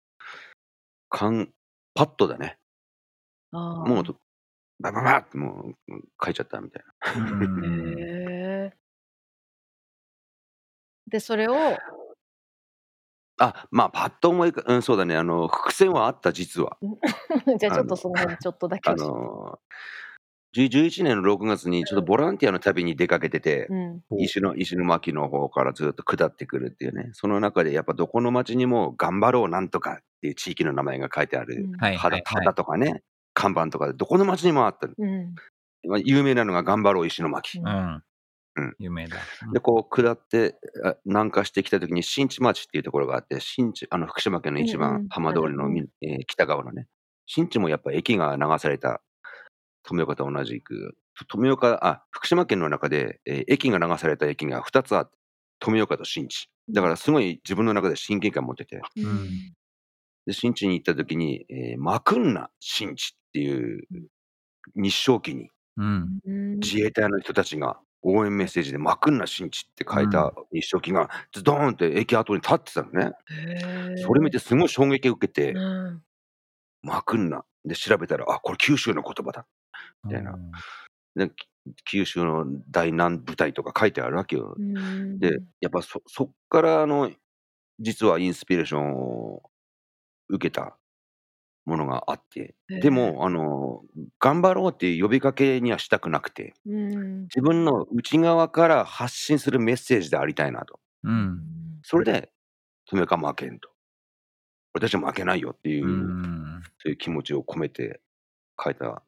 かんパッとだね。
ああ。
もうとバババってもう、うん、書いちゃったみたいな。
うん。
へえ。で、それを？
あ、まあ、パッと思いかうん、そうだね、あの、伏線はあった、実は。*laughs*
じゃあちょっとその辺ちょっとだけ
あ
教え
11年の6月にちょっとボランティアの旅に出かけてて、
うん。
石の石巻の方からずっと下ってくるっていうね。その中でやっぱどこの町にも頑張ろうなんとかっていう地域の名前が書いてある、
うん。
はいは
旗
いはい。
旗とかね、看板とかでどこの町にもあった。
うん。
ま、有名なのが頑張ろう石巻。
う。
うんん。
うん。
有名だ。う
で、
ん。
こう下って、あ、南下してきた時に新地町っていうところがあって、新地あの、福島県の
うん
一番
うん。
浜
ある。うん。
通りのみええ、北側のね。新地もやっぱ駅が流された富岡と同じく、と富岡あ、福島県の中で、え、駅が流された駅が2つあって、富岡と新地。
うん。
だからすごい自分の中で親近感持ってて。
う
うん。
ん。
で、新地に行った時に、ええ、まくんな新地っていう
うん。
日章旗に
うん。
うん
自衛隊の人たちが応援メッセージで真っ赤な新地って書いた日書記がズドーンって駅跡に立ってたのね。それ見てすごい衝撃を受けて、
うん
真っ赤な。で、調べたら、あ、これ九州の言葉だ。みたいなでき九州の大南部隊とか書いてあるわけよ。
うん
で、やっぱそそっからあの、実はインスピレーションを受けたものがあって、でも、あの、頑張ろうっていう呼びかけにはしたくなくて、
うん
自分の内側から発信するメッセージでありたいなと。
うん。
それで、富岡は負けんと。俺たちは負けないよっていう、
うん。
そういう気持ちを込めて書いた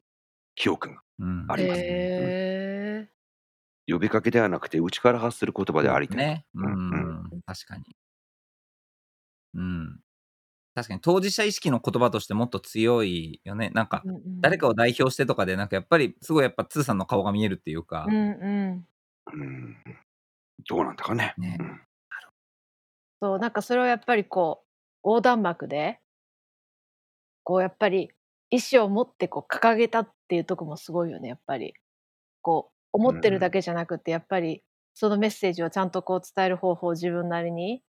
記憶が。
うん。
ありますね
へ
呼びかけではなくて、内から発する言葉でありたい。
ね。う
うん
ん。確かに。うん。確かに当事者意識の言葉としてもっと強いよね。なんか誰かを代表してとかで、なんかやっぱり、すごいやっぱ、ツーさんの顔が見えるっていうか
う、んうん
うんどうなんだかね。
ね
うん
そうなんかそれをやっぱりこう横断幕でこうやっぱり意思を持ってこう掲げたっていうとこもすごいよねやっぱりこう思ってるだけじゃなくてやっぱりそのメッセージをちゃんとこう伝える方法を自分なりに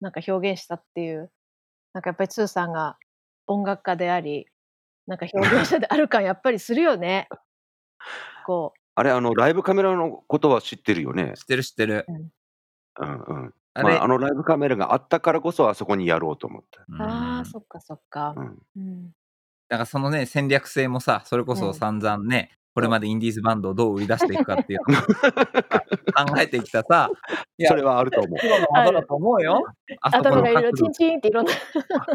なんか表現したっていうなんかやっぱりツーさんが音楽家でありなんか表現者である感やっぱりするよね。こ
あれ、あの、ライブカメラのことは知ってるよね。
知ってる知ってる。
うんうん。
あれ、
まあ、あのライブカメラがあったからこそ、あそこにやろうと思った。
う、
うん
ああそっかそっか
う。ん。
うん
だからそのね、戦略性もさ、それこそ散々ね、これまでインディーズバンドをどう売り出していくかっていうのを *laughs* 考えてきたさ、いや
それはあると思う。
プロの技だと思うよ。あそこの
頭がいろいろチンチンっていろんな。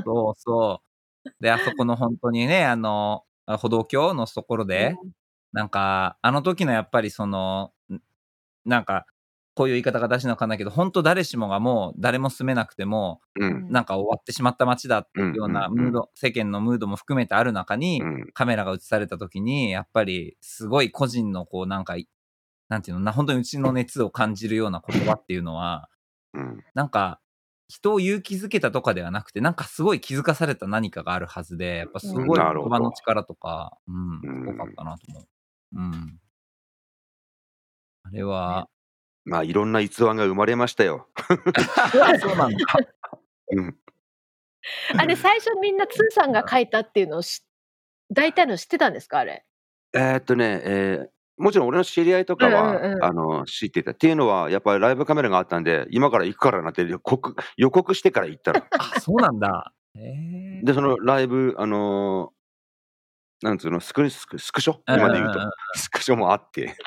そうそう。で、あそこの本当にね、あの、歩道橋のところで、なんか、あの時のやっぱりその、んなんか、こういう言い方が出しなのかなけど、本当誰しもがもう誰も住めなくても、
うん。
なんか終わってしまった街だっていうようなムード、世間のムードも含めてある中に、
うん。
カメラが映された時に、やっぱりすごい個人のこうなんか、なんていうのな、本当にうちの熱を感じるような言葉っていうのは、
うん。
なんか、人を勇気づけたとかではなくて、なんかすごい気づかされた何かがあるはずで、やっぱすごい言葉の力とか、うん、
うん
すごかったなと思う。うん。あれは、
まあ、いろんな逸話が生まれましたよ。*laughs*
そうなんだ。
うん。
あれ最初みんなツーさんが書いたっていうのをし大体の知ってたんですかあれ？
えーっとね、えーもちろん俺の知り合いとかは、
うんうんうん
あの知ってた。っていうのは、やっぱりライブカメラがあったんで、今から行くからなって予告予告してから行ったの。*laughs*
あ、そうなんだ。
で、そのライブ、あのーなんつうの、スクスクスクショ？今で言うと
うんうんうん、
スクショもあって。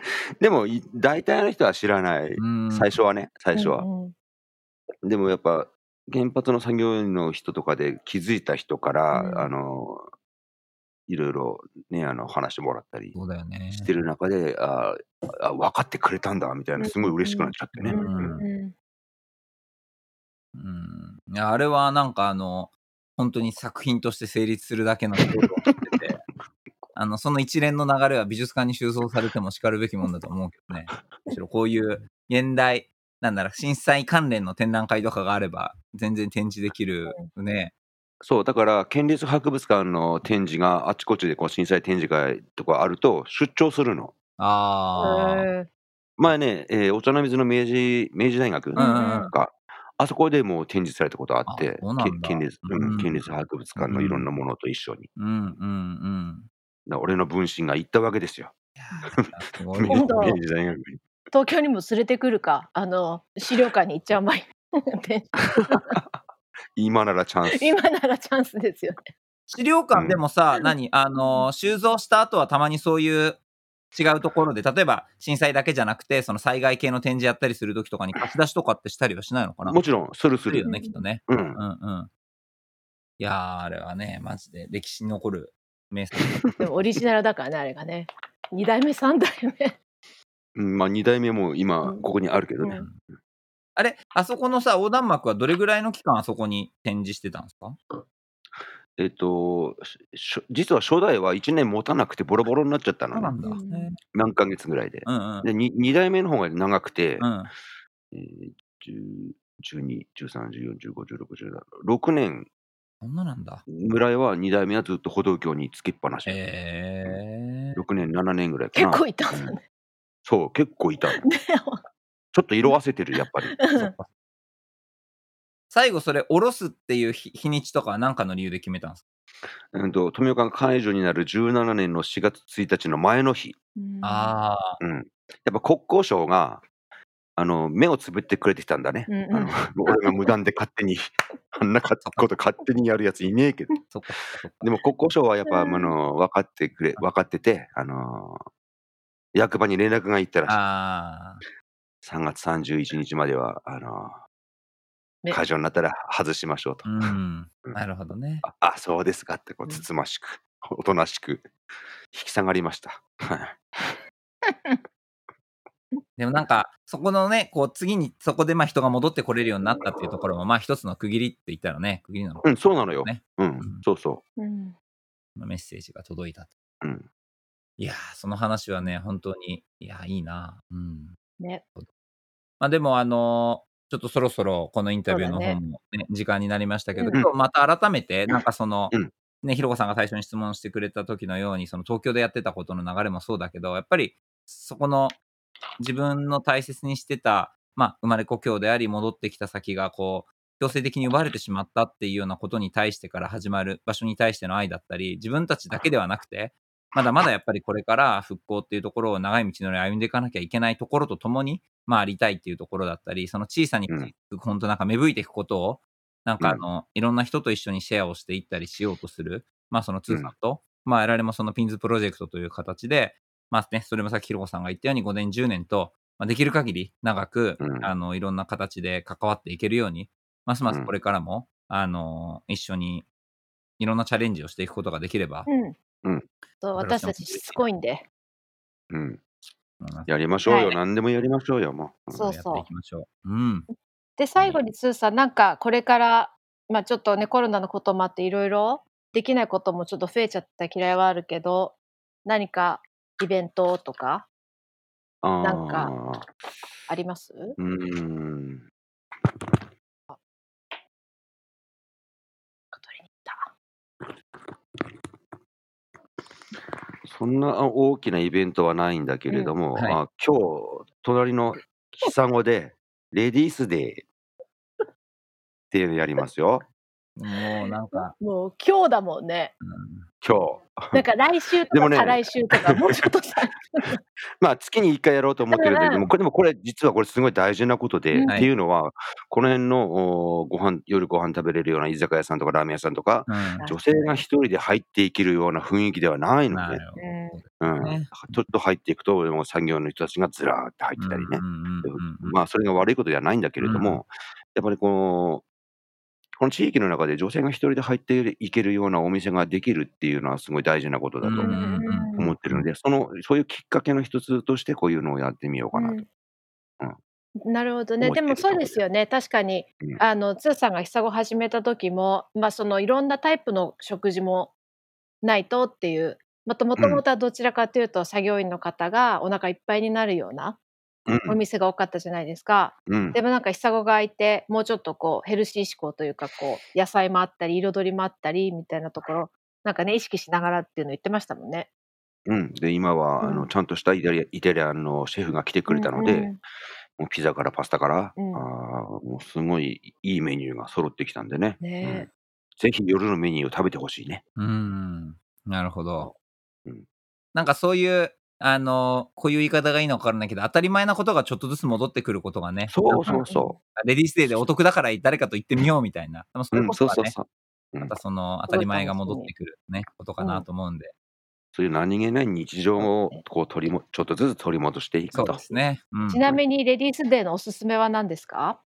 *laughs* でも、い大体の人は知らない。
うん
最初はね、最初は。
うんうん
でもやっぱ、原発の作業員の人とかで気づいた人から、
うん
あのーいろいろね、あの、話してもらったり
そうだよね。
してる中で、ああ、分かってくれたんだ、みたいな、すごい嬉しくなっちゃってね。
うん
うん
うん
うん。いや、あれはなんかあの、本当に作品として成立するだけのことを思ってて、あの、その一連の流れは美術館に収蔵されても叱るべきもんだと思うけどね。*laughs* むしろこういう現代、なんだろう、震災関連の展覧会とかがあれば、全然展示できるね。
そう、だから、県立博物館の展示があちこちでこう震災展示会とかあると、出張するの。
ああ。
へ
前ね、えーお茶の水の明治明治大学
うんうんうん
か、あそこでもう展示されたことあって県立、うん
うん
県立博物館のいろんなものと一緒に。
うんうんうん。
俺の分身が行ったわけですよ。
今度。*laughs* 東京にも連れてくるかあの資料館に行っちゃう前 *laughs*
今ならチャンス。
今ならチャンスですよね。
資料館でもさ、何あの、収蔵した後はたまにそういう違うところで、例えば震災だけじゃなくて、その災害系の展示やったりするときとかに貸し出しとかってしたりはしないのかな？
もちろん、するする
よ。ね、きっとね。
うん
う。んうん。いやー、あれはね、マジで歴史に残る名作。
でもオリジナルだからねあれがね。二代目三代目。
うんまあ、2代目も今、ここにあるけどね。
あれ、あそこのさ、横断幕はどれぐらいの期間あそこに展示してたんですか？
えっと、し実は初代は1年持たなくてボロボロになっちゃったのね。
そうなんだ。
何ヶ月ぐらいで。
うんうん。
で 2, 代目の方が長くて、
うん。
えー10 12、13、14、15、16、17、6年
そんななんだ。
ぐらいは2代目はずっと歩道橋につけっぱなし。
へえ
6年、7年ぐらいかな。
結構いたんだ
うん
ね。
そう、結構いた *laughs* ちょっと色あせてる、やっぱり。
最後それ、下ろすっていう日日にちとかは何かの理由で決めたんですか？
うんと、富岡が解除になる17年の4月1日の前の日。
うん
ああ、
うん。やっぱ国交省が、あの、目をつぶってくれてきたんだね。
うんうん
あの俺が無断で勝手に、*laughs* あんなこと勝手にやるやついねえけど。*laughs* でも国交省はやっぱ、あ
うん
の、分かってくれ、分かってて、あの、役場に連絡が行ったらしい。
ああ、
3月31日までは、あの、
ね
解除になったら外しましょうと。
うん。なるほどね。
ああ、そうですかって、こう、
うん
つつましく、おとなしく、引き下がりました。はい *laughs*
でもなんか、そこのね、こう次にそこでまあ人が戻ってこれるようになったっていうところも、まあ一つの区切りって言ったらね、区切りなのか
うん、そうなのよ。
ね
うん
ん、
そうそ
うん
メッセージが届いたと。
う。うん。
いやー、その話はね、本当に、いやー、いいな。うん。
ね。
まあでも、あのーちょっとそろそろこのインタビューの方も、ね時間になりましたけど、
うん
今日また改めて、なんかその、
うん
ね、ひろこさんが最初に質問してくれた時のように、その東京でやってたことの流れもそうだけど、やっぱりそこの自分の大切にしてた、まあ、生まれ故郷であり、戻ってきた先が、こう、強制的に奪われてしまったっていうようなことに対してから始まる場所に対しての愛だったり、自分たちだけではなくて、まだまだやっぱりこれから復興っていうところを長い道のり歩んでいかなきゃいけないところとともに、まあありたいっていうところだったり、その小さに
うん
本当なんか芽吹いていくことを、なんかあ
うん。
の、いろんな人と一緒にシェアをしていったりしようとする、まあその通さんと、まあ我々もそのピンズプロジェクトという形で、まあね、それもさっきひろこさんが言ったように5年、10年と、まあ、できる限り長く、
うん
あの、いろんな形で関わっていけるように、ますます
うん
これからも、あの、一緒にいろんなチャレンジをしていくことができれば、
うん。
うん
そう私たちしつこいんで。
うん。やりましょうよ。
はい
何でもやりましょうよ、もう。
そう
やっていきましょう。うん。
で最後にスーさんなんかこれからまあちょっとねコロナのこともあっていろいろできないこともちょっと増えちゃった嫌いはあるけど何かイベントとか
あ
なんか
ー
あ。ります？
うーん。
取りに行った。
そんなあ大きなイベントはないんだけれども、
うんはい。
あ今日、隣の久子で、レディースデーっていうのやりますよ。
もうなんか、*laughs*
もう今日だもんね。
うん。
今
なんか来週とか
でもね
再来週とか *laughs* もうちょっとさ
日。まあ、月に1回やろうと思ってるんだけど
うん。
も、これでもこれ、実はこれすごい大事なことで、
うん。
っていうのは、この辺のおご飯夜ご飯食べれるような居酒屋さんとかラーメン屋さんとか、
うん。
女性が一人で入っていけるような雰囲気ではないので、
なるほ
うん。
ね
ちょっと入っていくと、もう産業の人たちがずらーって入ってたりね。まあ、それが悪いことではないんだけれども、
うん。
やっぱりこの、この地域の中で女性が一人で入っていけるようなお店ができるっていうのはすごい大事なことだと思ってるので、その、そういうきっかけの一つとしてこういうのをやってみようかなと。
うん。なるほどね。で。もそうですよね。確かに、
うん。
あのつーさんが久子始めた時も、まあ、そのいろんなタイプの食事もないとっていうもともともとはどちらかというと作業員の方がお腹いっぱいになるようなお
うん。
店が多かったじゃないですか。
うん。
でもなんか久子が空いてもうちょっとこうヘルシー志向というかこう野菜もあったり彩りもあったりみたいなところなんかね意識しながらっていうの言ってましたもんね。
うん。で、今は、
うん
あの、ちゃんとしたイタリアイタリアンのシェフが来てくれたので、
うんうん
もうピザからパスタから、
うん
あーもうすごいいいメニューが揃ってきたんでね。
ね
うんぜひ夜のメニューを食べてほしいね。
うん。なるほど。
うん
なんかそういう、あの、こういう言い方がいいのかわからないけど、当たり前なことがちょっとずつ戻ってくることがね。
そうそうそ
レディースデーでお得だから誰かと行ってみようみたいな。でもそれ
うん、
こそうがね、
そそうそう。うん
またその当たり前が戻ってくるね、ことかなと思うんで。
そういう何気ない日常をこう取りもちょっとずつ取り戻していくと
そうで。すね。うん
ちなみにレディースデーのおすすめは何ですか？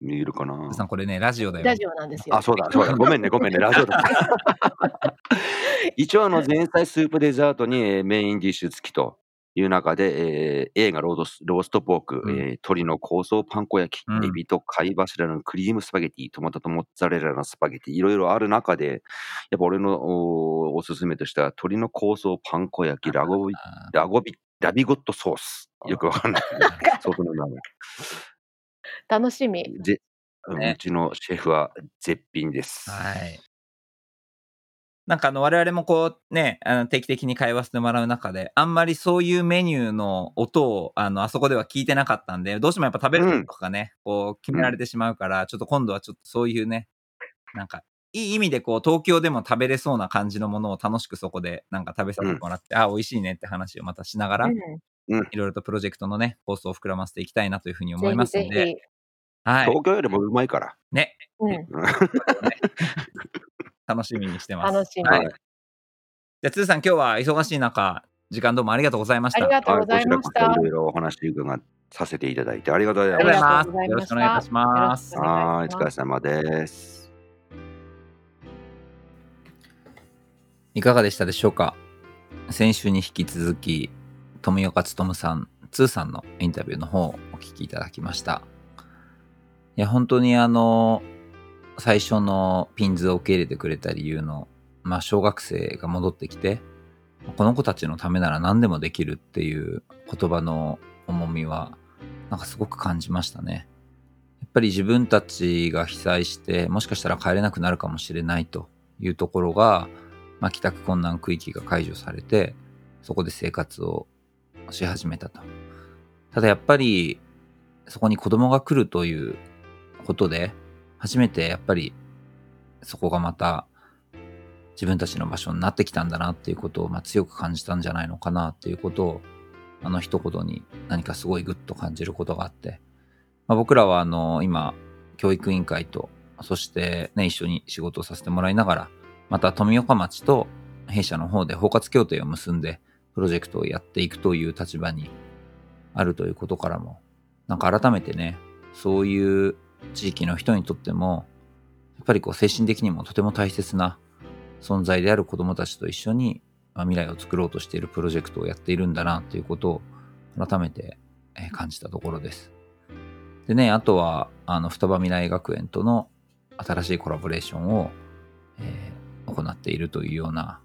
見えるかな
さん、これね、ラジオだよ。
ラジオなんですよ。
あ、そうだ、そうだ。*laughs* ごめんね、ごめんね、ラジオだ。*laughs* 一応、あの、前菜スープデザートにえーメインディッシュ付きという中で、えー映画ロードスローストポーク、
うん
えー鶏の香草パン粉焼き、
うん
エビと貝柱のクリームスパゲティ、トマトとモッツァレラのスパゲティ、いろいろある中で、やっぱ俺のおおすすめとしては、鶏の香草パン粉焼き、ラゴビ、
あ
ラゴビ、ラビゴットソース。よくわかんない。その名前。
楽しみ。
ぜ
ね
うちのシェフは絶品です。
はい。なんかあの我々もこうね、あの定期的に会話してもらう中で、あんまりそういうメニューの音をあのあそこでは聞いてなかったんで、どうしてもやっぱ食べるとかね、こう決められてしまうから、ちょっと今度はちょっとそういうね、なんかいい意味でこう東京でも食べれそうな感じのものを楽しくそこでなんか食べさせてもらって、あ、美味しいねって話をまたしながら、
うん
いろいろとプロジェクトのね、放送を膨らませていきたいなというふうに思い
ぜひぜ
ますんで、
ひ。
はい。
東京よりもうまいから。
ね、
うん、
う *laughs* ん
楽しみにしてます。
楽しみ。
はい。じゃあ、つーさん、今日は忙しい中、時間どうもありがとうございました。
ありがとうございました。
はいこちらこそいろいろお話伺させていただいてありがとうございま
す。よろ
ありがとうございまし
くお願いいたします
よろし。くお願いします
はい、お疲れ様です。
いかがでしたでしょうか？先週に引き続き、富岡勉さん、つーさんのインタビューの方をお聞きいただきました。いや、本当にあの、最初のピンズを受け入れてくれた理由の、まあ、小学生が戻ってきて、この子たちのためなら何でもできるっていう言葉の重みは、なんかすごく感じましたね。やっぱり自分たちが被災して、もしかしたら帰れなくなるかもしれないというところが、まあ、帰宅困難区域が解除されて、そこで生活をし始めたと。ただやっぱり、そこに子供が来るということで、初めてやっぱり、そこがまた自分たちの場所になってきたんだなっていうことを、まあ、強く感じたんじゃないのかなっていうことを、あの一言に何かすごいグッと感じることがあって、まあ、僕らはあの、今、教育委員会と、そしてね、一緒に仕事をさせてもらいながら、また富岡町と弊社の方で包括協定を結んでプロジェクトをやっていくという立場にあるということからも、なんか改めてね、そういう地域の人にとっても、やっぱりこう精神的にもとても大切な存在である子供たちと一緒に、ま、未来を作ろうとしているプロジェクトをやっているんだなということを改めて感じたところです。でね、あとは、あの、双葉未来学園との新しいコラボレーションを、えー行っているというような、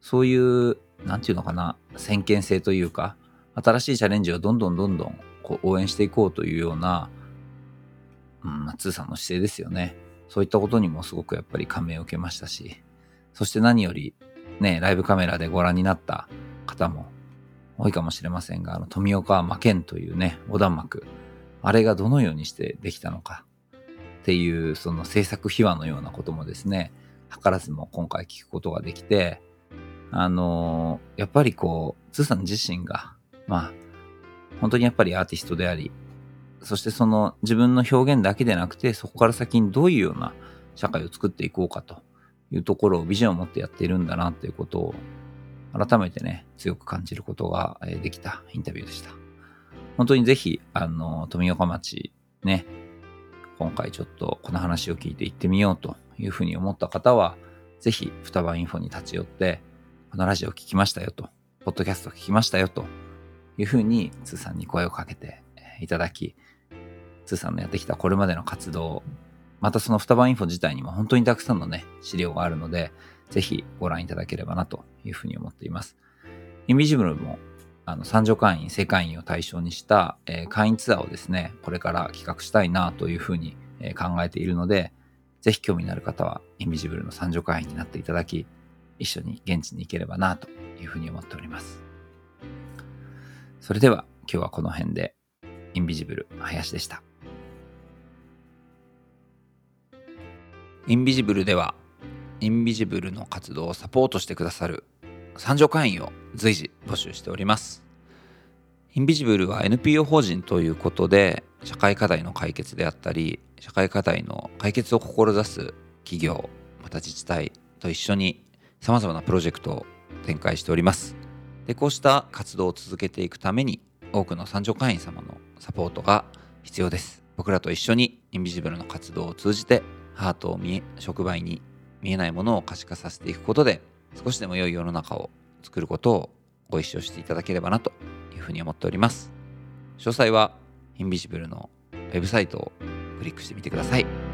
そういう、なんていうのかな、先見性というか、新しいチャレンジをどんどんどんどんこう応援していこうというような、うん、通さんの姿勢ですよね。そういったことにもすごくやっぱり感銘を受けましたし、そして何より、ね、ライブカメラでご覧になった方も多いかもしれませんが、あの、富岡は負けんというね、横断幕、あれがどのようにしてできたのか。っていう、その制作秘話のようなこともですね、図らずも今回聞くことができて、あのーやっぱりこう、ツーさん自身が、まあ、本当にやっぱりアーティストであり、そしてその自分の表現だけでなくて、そこから先にどういうような社会を作っていこうかというところをビジョンを持ってやっているんだなということを改めてね、強く感じることができたインタビューでした。本当にぜひ、あの、富岡町ね、今回ちょっとこの話を聞いて行ってみようというふうに思った方は、ぜひ、双葉インフォに立ち寄って、このラジオ聞きましたよと、ポッドキャスト聞きましたよというふうに、ツーさんに声をかけていただき、ツーさんのやってきたこれまでの活動、またその双葉インフォ自体にも本当にたくさんのね、資料があるので、ぜひご覧いただければなというふうに思っています。インビジブルも、あの、賛助会員、正会員を対象にした、えー会員ツアーをですね、これから企画したいなというふうに、えー考えているので、ぜひ興味のある方は、インビジブルの賛助会員になっていただき、一緒に現地に行ければなというふうに思っております。それでは、今日はこの辺で、インビジブル、林でした。インビジブルでは、インビジブルの活動をサポートしてくださる参助会員を随時募集しております。インビジブルは NPO 法人ということで、社会課題の解決であったり、社会課題の解決を志す企業、また自治体と一緒に様々なプロジェクトを展開しております。で、こうした活動を続けていくために、多くの参助会員様のサポートが必要です。僕らと一緒にインビジブルの活動を通じて、ハートを見え、触媒に見えないものを可視化させていくことで、少しでも良い世の中を作ることをご一緒していただければなというふうに思っております。詳細はインビジブルのウェブサイトをクリックしてみてください。